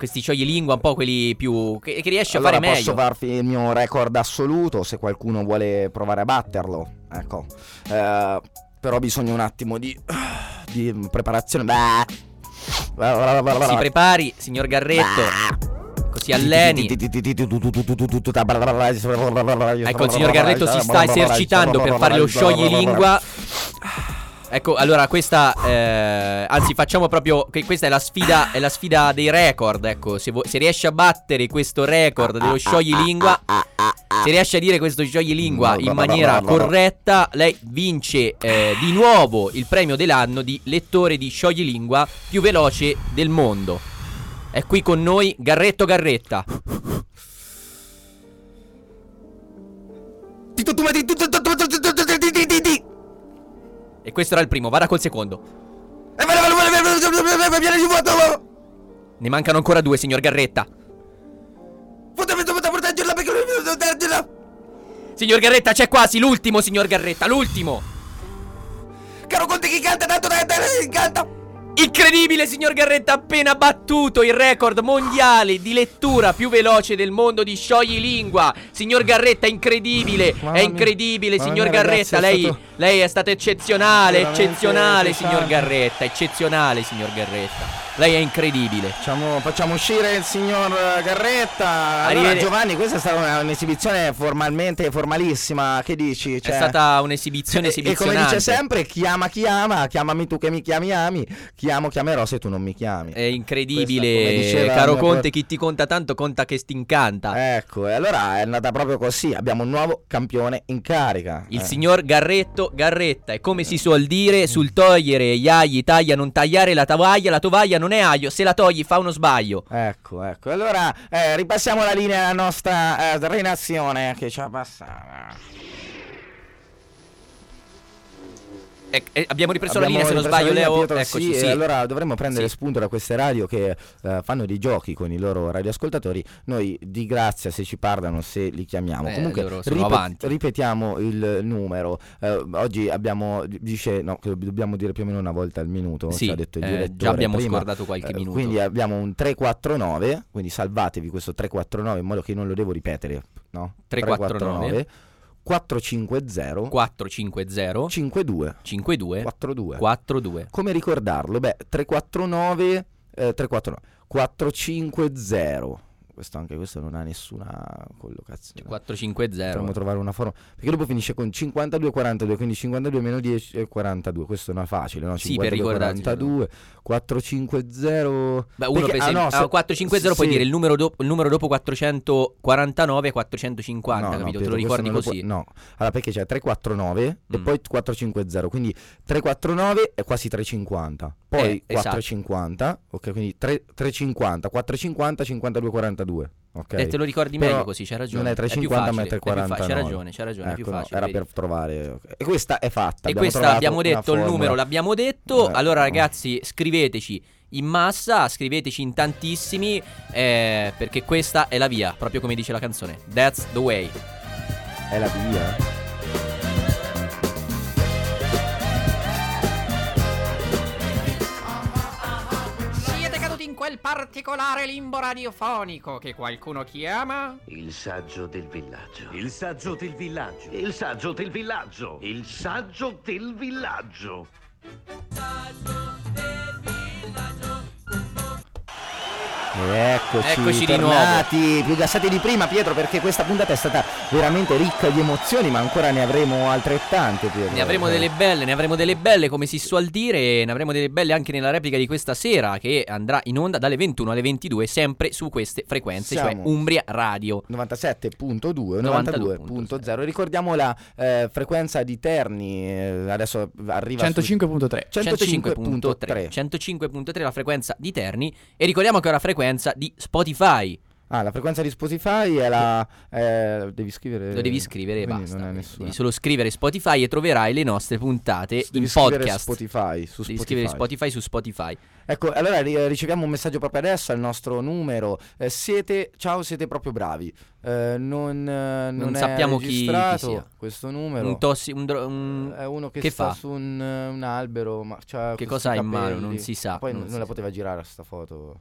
S2: questi scioglilingua un po' quelli più... che, che riesce
S1: allora
S2: a fare
S1: posso
S2: meglio.
S1: farvi il mio record assoluto se qualcuno vuole provare a batterlo. Ecco. Eh, però bisogna un attimo di, di preparazione. Beh.
S2: Si prepari, signor Garretto, così alleni. Ecco, il signor Garretto si sta esercitando per fare lo scioglilingua. Ecco, allora questa, eh, anzi facciamo proprio, che questa è la sfida, è la sfida dei record, ecco, se, vo- se riesce a battere questo record dello scioglilingua, se riesce a dire questo scioglilingua in maniera corretta, lei vince eh, di nuovo il premio dell'anno di lettore di scioglilingua più veloce del mondo. È qui con noi Garretto Garretta. E questo era il primo, vada col secondo. Ne mancano ancora due, signor Garretta. Signor Garretta, c'è quasi l'ultimo, signor Garretta, l'ultimo.
S1: Caro Conte chi canta tanto da canta.
S2: Incredibile, signor Garretta, ha appena battuto il record mondiale di lettura più veloce del mondo di scioglilingua. Signor Garretta, incredibile,
S1: Mamma
S2: è
S1: mia.
S2: incredibile,
S1: Mamma
S2: signor
S1: mia, ragazzi,
S2: Garretta.
S1: è
S2: Lei,
S1: stato-
S2: lei è stato eccezionale, eccezionale, signor Garretta, eccezionale, signor Garretta. Lei è incredibile.
S1: Facciamo, facciamo uscire il signor eh, Garretta. Allora, Giovanni, questa è stata un'esibizione formalmente formalissima. Che dici? Cioè-
S2: è stata un'esibizione
S1: E- E come dice sempre, chiama chi ama, chiamami tu che mi chiami ami, chiamo chiamerò se tu non mi chiami.
S2: È incredibile,
S1: diceva
S2: caro
S1: il mio
S2: Conte,
S1: pro-
S2: chi ti conta tanto conta che stincanta.
S1: Ecco, e allora è andata proprio così, abbiamo un nuovo campione in carica.
S2: Il
S1: Eh.
S2: signor Garretto Garretta e come si suol dire sul togliere gli agli taglia non tagliare la tovaglia, la tovaglia non è aglio, se la togli fa uno sbaglio.
S1: Ecco, ecco. Allora, eh, ripassiamo la linea alla nostra eh, renazione che ci ha passato.
S2: E- e abbiamo ripreso
S1: Abbiamo
S2: la linea se non sbaglio
S1: linea,
S2: Leo.
S1: Pietro,
S2: Eccoci,
S1: sì,
S2: sì.
S1: allora dovremmo prendere
S2: Sì.
S1: spunto da queste radio che eh, fanno dei giochi con i loro radioascoltatori. Noi di grazia se ci parlano, se li chiamiamo.
S2: Eh,
S1: Comunque
S2: avanti.
S1: ripetiamo il numero. Eh, oggi abbiamo dice no, che dobbiamo dire più o meno una volta al minuto,
S2: Sì,
S1: ci ha detto il
S2: eh,
S1: direttore
S2: già abbiamo
S1: prima.
S2: scordato qualche
S1: Eh,
S2: minuto.
S1: Quindi abbiamo un 349, quindi salvatevi questo 349 in modo che non lo devo ripetere, no?
S2: 349.
S1: 450
S2: 450
S1: 52
S2: 52
S1: 42.
S2: 42
S1: Come ricordarlo? Beh, 349 eh, 349 450. Questo anche questo non ha nessuna collocazione.
S2: 450
S1: Dovremmo trovare una forma. Perché dopo finisce con 52 42, quindi 52 meno 10 è 42. Questo non è facile, no?
S2: Sì, per
S1: 52
S2: ricordarsi.
S1: 42 450
S2: Beh, uno
S1: Perché-
S2: per
S1: ah,
S2: esempio,
S1: no,
S2: ah,
S1: se-
S2: 450 puoi
S1: sì.
S2: dire il numero, dopo, il numero dopo 449 e 450,
S1: No, no,
S2: capito? Te
S1: Pietro,
S2: lo ricordi così?
S1: puoi- no, allora perché c'è 349 e
S2: Mm.
S1: poi 450, quindi 349 è quasi 350, poi
S2: Eh, esatto.
S1: 450, ok, quindi 3, 350, 450, 52, 42, ok.
S2: E te lo ricordi
S1: Però
S2: meglio così, c'hai ragione.
S1: Non è
S2: più
S1: 350 ma è
S2: facile, più fa-
S1: 349.
S2: C'hai ragione, c'hai ragione,
S1: Ecco, no, era per trovare. ok. E questa è fatta.
S2: E
S1: abbiamo
S2: questa abbiamo detto il numero, l'abbiamo detto.
S1: Eh,
S2: allora, ragazzi, scriveteci in massa, scriveteci in tantissimi. eh, perché questa è la via, proprio come dice la canzone. That's the way.
S1: È la via.
S9: Quel particolare limbo radiofonico che qualcuno chiama?
S10: Il saggio del villaggio. Il saggio del villaggio. Il saggio del villaggio. Il saggio del villaggio.
S1: E Eccoci,
S2: Eccoci di
S1: tornati, più gassati di prima Pietro perché questa puntata è stata veramente ricca di emozioni ma ancora ne avremo altrettante Pietro.
S2: Ne avremo
S1: Eh.
S2: delle belle, ne avremo delle belle come si suol dire e ne avremo delle belle anche nella replica di questa sera che andrà in onda dalle 21 alle 22 sempre su queste frequenze, cioè
S1: Siamo-
S2: Umbria Radio.
S1: 97.2 e
S2: 92.0.
S1: 92.0 ricordiamo la eh, frequenza di Terni eh, adesso arriva su-
S11: 105.3.
S1: 105.3
S2: 105.3 la frequenza di Terni e ricordiamo che è la frequenza di Spotify.
S1: ah la frequenza di Spotify è la eh, devi scrivere
S2: Lo devi scrivere e basta.
S1: non è nessuna
S2: Devi solo scrivere Spotify e troverai le nostre puntate
S1: devi
S2: in
S1: scrivere
S2: podcast.
S1: Spotify su
S2: Devi
S1: Spotify
S2: scrivere Spotify su Spotify.
S1: Ecco, allora ri- riceviamo un messaggio proprio adesso al nostro numero. Eh, siete, ciao, siete proprio bravi. Eh, non, eh, non,
S2: Non
S1: è
S2: sappiamo chi- chi sia.
S1: questo numero.
S2: Un tossi, un dro- un-
S1: è uno che,
S2: che
S1: sta
S2: fa?
S1: su un, eh, un albero. Ma
S2: Che cosa ha in mano? Non si sa,
S1: Poi
S2: non
S1: non, la poteva girare sta foto.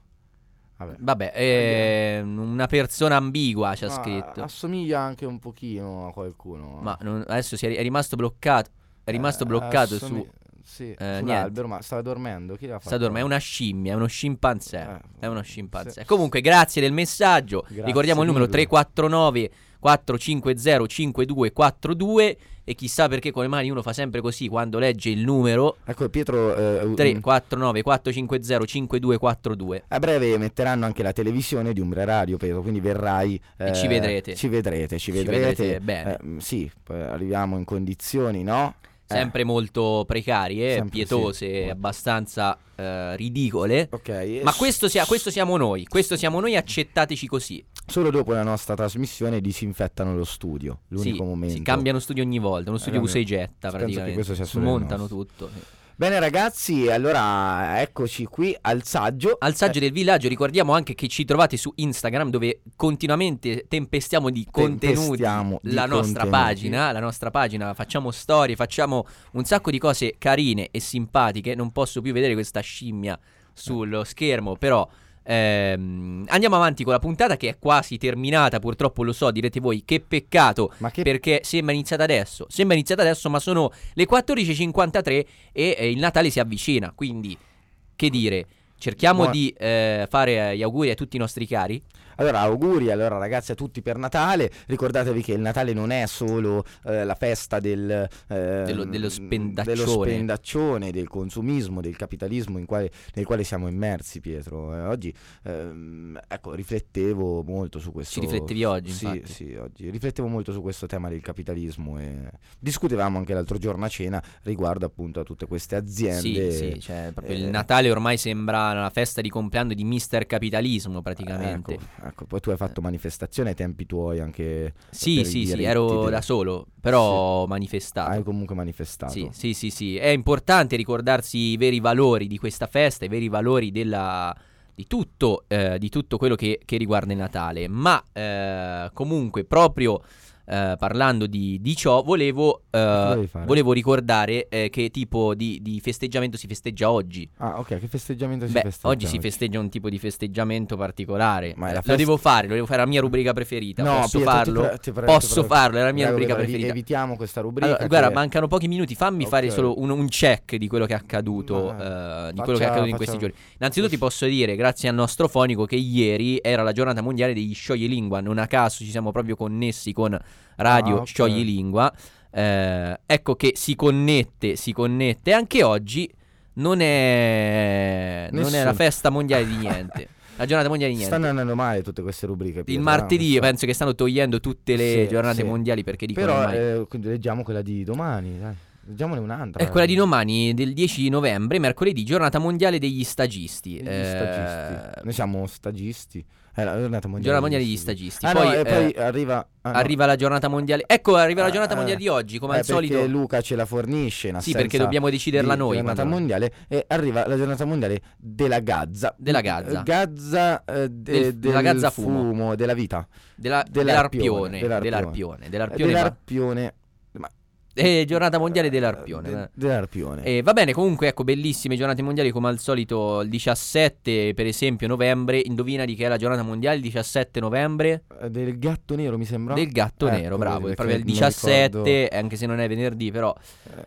S1: Vabbè.
S2: Vabbè, è una persona ambigua ci ha
S1: Ma
S2: scritto.
S1: Assomiglia anche un pochino a qualcuno.
S2: Ma non- adesso si è, è rimasto bloccato. È rimasto
S1: Eh,
S2: bloccato
S1: assomi-
S2: su.
S1: Sì,
S2: eh,
S1: sull'albero, ma stava dormendo. Chi l'ha fatto?
S2: Sta dormendo, è una scimmia, è uno scimpanzé.
S1: Eh,
S2: è uno scimpanzé.
S1: sì.
S2: Comunque, grazie del messaggio.
S1: Grazie
S2: Ricordiamo il numero
S1: mille.
S2: 349 450 5242 e chissà perché con le mani uno fa sempre così quando legge il numero
S1: Ecco, Pietro. eh, un-
S2: 349 450 5242.
S1: A breve metteranno anche la televisione di Umbria Radio, Pietro, quindi verrai
S2: E
S1: eh,
S2: ci vedrete.
S1: Ci vedrete, ci
S2: Ci
S1: vedrete.
S2: vedrete bene.
S1: Eh, sì, arriviamo in condizioni, no? Eh,
S2: Sempre molto precarie,
S1: Sempre,
S2: pietose,
S1: sì.
S2: abbastanza eh, ridicole.
S1: Ok. e
S2: Ma questo, sia- questo siamo noi, questo siamo noi, accettateci così.
S1: Solo dopo la nostra trasmissione disinfettano lo studio. L'unico
S2: Sì,
S1: momento.
S2: Si cambiano studio ogni volta, uno studio
S1: Eh,
S2: usa e getta
S1: penso che
S2: praticamente.
S1: questo sia solo il
S2: Smontano tutto. sì.
S1: Bene, ragazzi, allora eccoci qui al saggio.
S2: Al saggio del villaggio ricordiamo anche che ci trovate su Instagram dove continuamente tempestiamo di contenuti
S1: Tempestiamo di
S2: la nostra
S1: contenuti.
S2: pagina, la nostra pagina, facciamo storie, facciamo un sacco di cose carine e simpatiche, non posso più vedere questa scimmia sullo schermo, però ehm, andiamo avanti con la puntata che è quasi terminata, purtroppo lo so, direte voi, che peccato
S1: che
S2: perché sembra iniziata adesso, sembra iniziata adesso, ma sono le 14.53 e eh, il Natale si avvicina, quindi che dire, cerchiamo
S1: Ma-
S2: di eh, fare eh, gli auguri a tutti i nostri cari.
S1: Allora, auguri allora ragazzi a tutti per Natale. Ricordatevi che il Natale non è solo eh, la festa del, eh,
S2: Dello- dello spendaccione.
S1: dello spendaccione, del consumismo, del capitalismo in quale- nel quale siamo immersi, Pietro. Eh, oggi ehm, ecco, riflettevo molto su questo.
S2: Ci riflettevi oggi,
S1: Sì,
S2: infatti.
S1: sì, oggi riflettevo molto su questo tema del capitalismo e discutevamo anche l'altro giorno a cena riguardo appunto a tutte queste aziende.
S2: Sì, sì, cioè proprio il
S1: eh,
S2: Natale ormai sembra la festa di compleanno di Mister Capitalismo praticamente.
S1: Ecco, ecco, poi tu hai fatto manifestazione ai tempi tuoi anche
S2: Sì, sì, sì, ero
S1: del-
S2: da solo, però ho manifestato.
S1: Hai comunque manifestato.
S2: Sì, sì, sì, sì. È importante ricordarsi i veri valori di questa festa, i veri valori della, di, tutto, eh, di tutto quello che, che riguarda il Natale. Ma eh, comunque, proprio eh, parlando di, di ciò, volevo, eh,
S1: fare?
S2: volevo ricordare eh, che tipo di, di festeggiamento si festeggia oggi.
S1: Ah, ok, che festeggiamento si
S2: Beh,
S1: festeggia?
S2: oggi si festeggia un tipo di festeggiamento particolare.
S1: Ma la
S2: lo devo fare, lo devo fare, è la mia rubrica preferita.
S1: No,
S2: Posso
S1: Pietro,
S2: farlo?
S1: pre- prego,
S2: Posso
S1: prego.
S2: farlo, è la mia
S1: Prego,
S2: rubrica preferita.
S1: Evitiamo questa rubrica.
S2: Allora, guarda,
S1: che-
S2: mancano pochi minuti. Fammi fare
S1: Ok.
S2: solo un, un check di quello che è accaduto.
S1: Ma-
S2: eh, di quello che è
S1: faccia-
S2: accaduto in questi
S1: faccia-
S2: giorni. Innanzitutto, ti posso dire, grazie al nostro fonico, che ieri era la giornata mondiale degli scioglilingua. Non a caso ci siamo proprio connessi con Radio
S1: Ah, ok.
S2: Scioglilingua. Eh, ecco che si connette, si connette. Anche oggi non è, non è la festa mondiale di niente. (laughs) La giornata mondiale di niente.
S1: Stanno andando male tutte queste rubriche.
S2: Il
S1: Pietro,
S2: martedì
S1: no?
S2: penso che stanno togliendo tutte le
S1: Sì,
S2: giornate
S1: sì.
S2: mondiali perché dicono
S1: Però
S2: ormai-
S1: eh, leggiamo quella di domani, dai. Leggiamone un'altra.
S2: È quella di domani, del 10 novembre, mercoledì, giornata mondiale degli stagisti.
S1: Degli
S2: Eh,
S1: stagisti. Noi siamo stagisti. È la giornata mondiale,
S2: Giornata mondiale degli stagisti.
S1: Ah,
S2: poi,
S1: no, e poi
S2: eh,
S1: arriva. ah, no.
S2: arriva la giornata mondiale. Ecco, arriva la giornata
S1: Ah,
S2: mondiale di oggi, come
S1: eh,
S2: al solito.
S1: Perché Luca ce la fornisce.
S2: Sì, perché dobbiamo deciderla
S1: di
S2: noi
S1: Giornata
S2: quando-
S1: mondiale. E arriva la giornata mondiale della Gazza.
S2: Della Gazza.
S1: Eh, Gazza eh, de-
S2: Del- della
S1: del
S2: Gazza fumo.
S1: della vita.
S2: Della-
S1: dell'arpione,
S2: dell'arpione. Dell'arpione. Dell'arpione.
S1: Dell'arpione.
S2: Eh, giornata mondiale dell'arpione.
S1: de-
S2: eh.
S1: dell'arpione.
S2: Eh, va bene, comunque, ecco, bellissime giornate mondiali come al solito il 17, per esempio, novembre. Indovina di che è la giornata mondiale il 17 novembre?
S1: Eh, Del gatto nero mi sembra.
S2: Del gatto
S1: Ecco,
S2: nero, bravo.
S1: vedi,
S2: Proprio il
S1: perché non
S2: 17,
S1: ricordo-
S2: anche se non è venerdì, però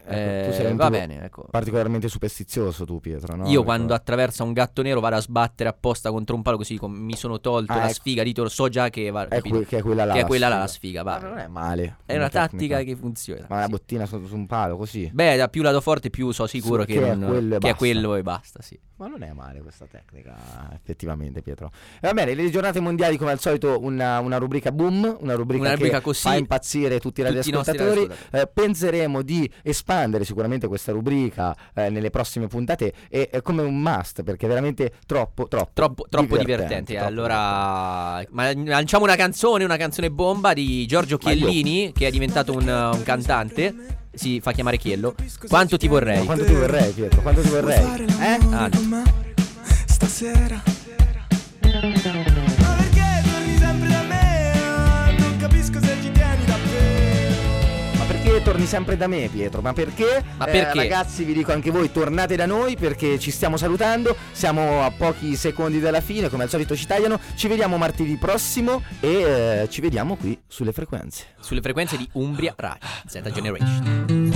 S1: Ecco,
S2: eh,
S1: sei un
S2: va bene, ecco.
S1: Particolarmente superstizioso tu, Pietro. No?
S2: Io quando attraversa un gatto nero vado a sbattere apposta contro un palo così com- mi sono tolto
S1: Ah,
S2: la
S1: ecco.
S2: sfiga di toro, so già che va
S1: È que- che è quella là.
S2: Che è
S1: la
S2: quella là
S1: sfiga.
S2: la sfiga, va.
S1: Ma non è male.
S2: È una
S1: tecnica.
S2: tattica che funziona.
S1: Ma
S2: sì.
S1: Bottina su, su un palo così.
S2: Beh, da più la do forte, più so sicuro che,
S1: che è
S2: non-
S1: quello e
S2: che è
S1: basta.
S2: quello e basta, sì.
S1: Ma non è male questa tecnica, effettivamente, Pietro. E va bene, le giornate mondiali, come al solito, una, una rubrica boom, una rubrica,
S2: Una rubrica
S1: che
S2: così,
S1: fa impazzire tutti i radioascoltatori. Eh, penseremo di espandere sicuramente questa rubrica eh, nelle prossime puntate. E è come un must, perché è veramente troppo, troppo,
S2: Troppo, troppo divertente.
S1: troppo
S2: allora, ma lanciamo una canzone, una canzone bomba di Giorgio Chiellini, che è diventato un, un cantante. Si fa chiamare Chiello. Quanto ti vorrei?
S1: Ma quanto ti vorrei, Pietro? Quanto ti vorrei? Eh?
S2: Ah, no.
S3: Stasera torni sempre da me,
S1: Pietro? Ma perché?
S2: Ma
S1: Eh,
S2: perché?
S1: ragazzi, vi dico anche voi, tornate da noi perché ci stiamo salutando. Siamo a pochi secondi dalla fine, come al solito ci tagliano. Ci vediamo martedì prossimo e eh, ci vediamo qui sulle frequenze.
S2: Sulle frequenze di Umbria Radio, Z Generation.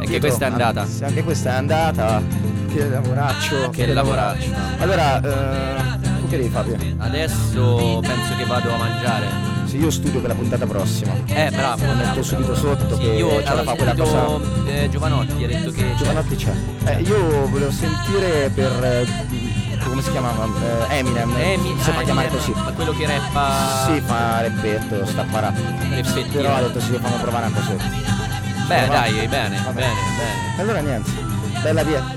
S2: E che questa è andata.
S1: Anche questa è andata. Che lavoraccio.
S2: Che lavoraccio.
S1: Allora, eh, che devi? Pier?
S2: Adesso penso che vado a mangiare.
S1: Sì, io studio per la puntata prossima.
S2: Eh, bravo.
S1: Lo metto subito sotto.
S2: Sì,
S1: che
S2: io
S1: ce la fa quella cosa.
S2: eh, Giovanotti, ha detto che.
S1: Giovanotti c'è. Eh, io volevo sentire per. eh, come si chiamava? Eh, Eminem.
S2: Emi-
S1: si
S2: ah,
S1: fa chiamare
S2: Eminem,
S1: così.
S2: Ma quello che rappa.
S1: Sì, fa reppetto, sta parà.
S2: Reppettino.
S1: Però ha detto sì, fanno provare po' sotto.
S2: Beh, dai, bene, bene, bene.
S1: Allora niente. Bella via.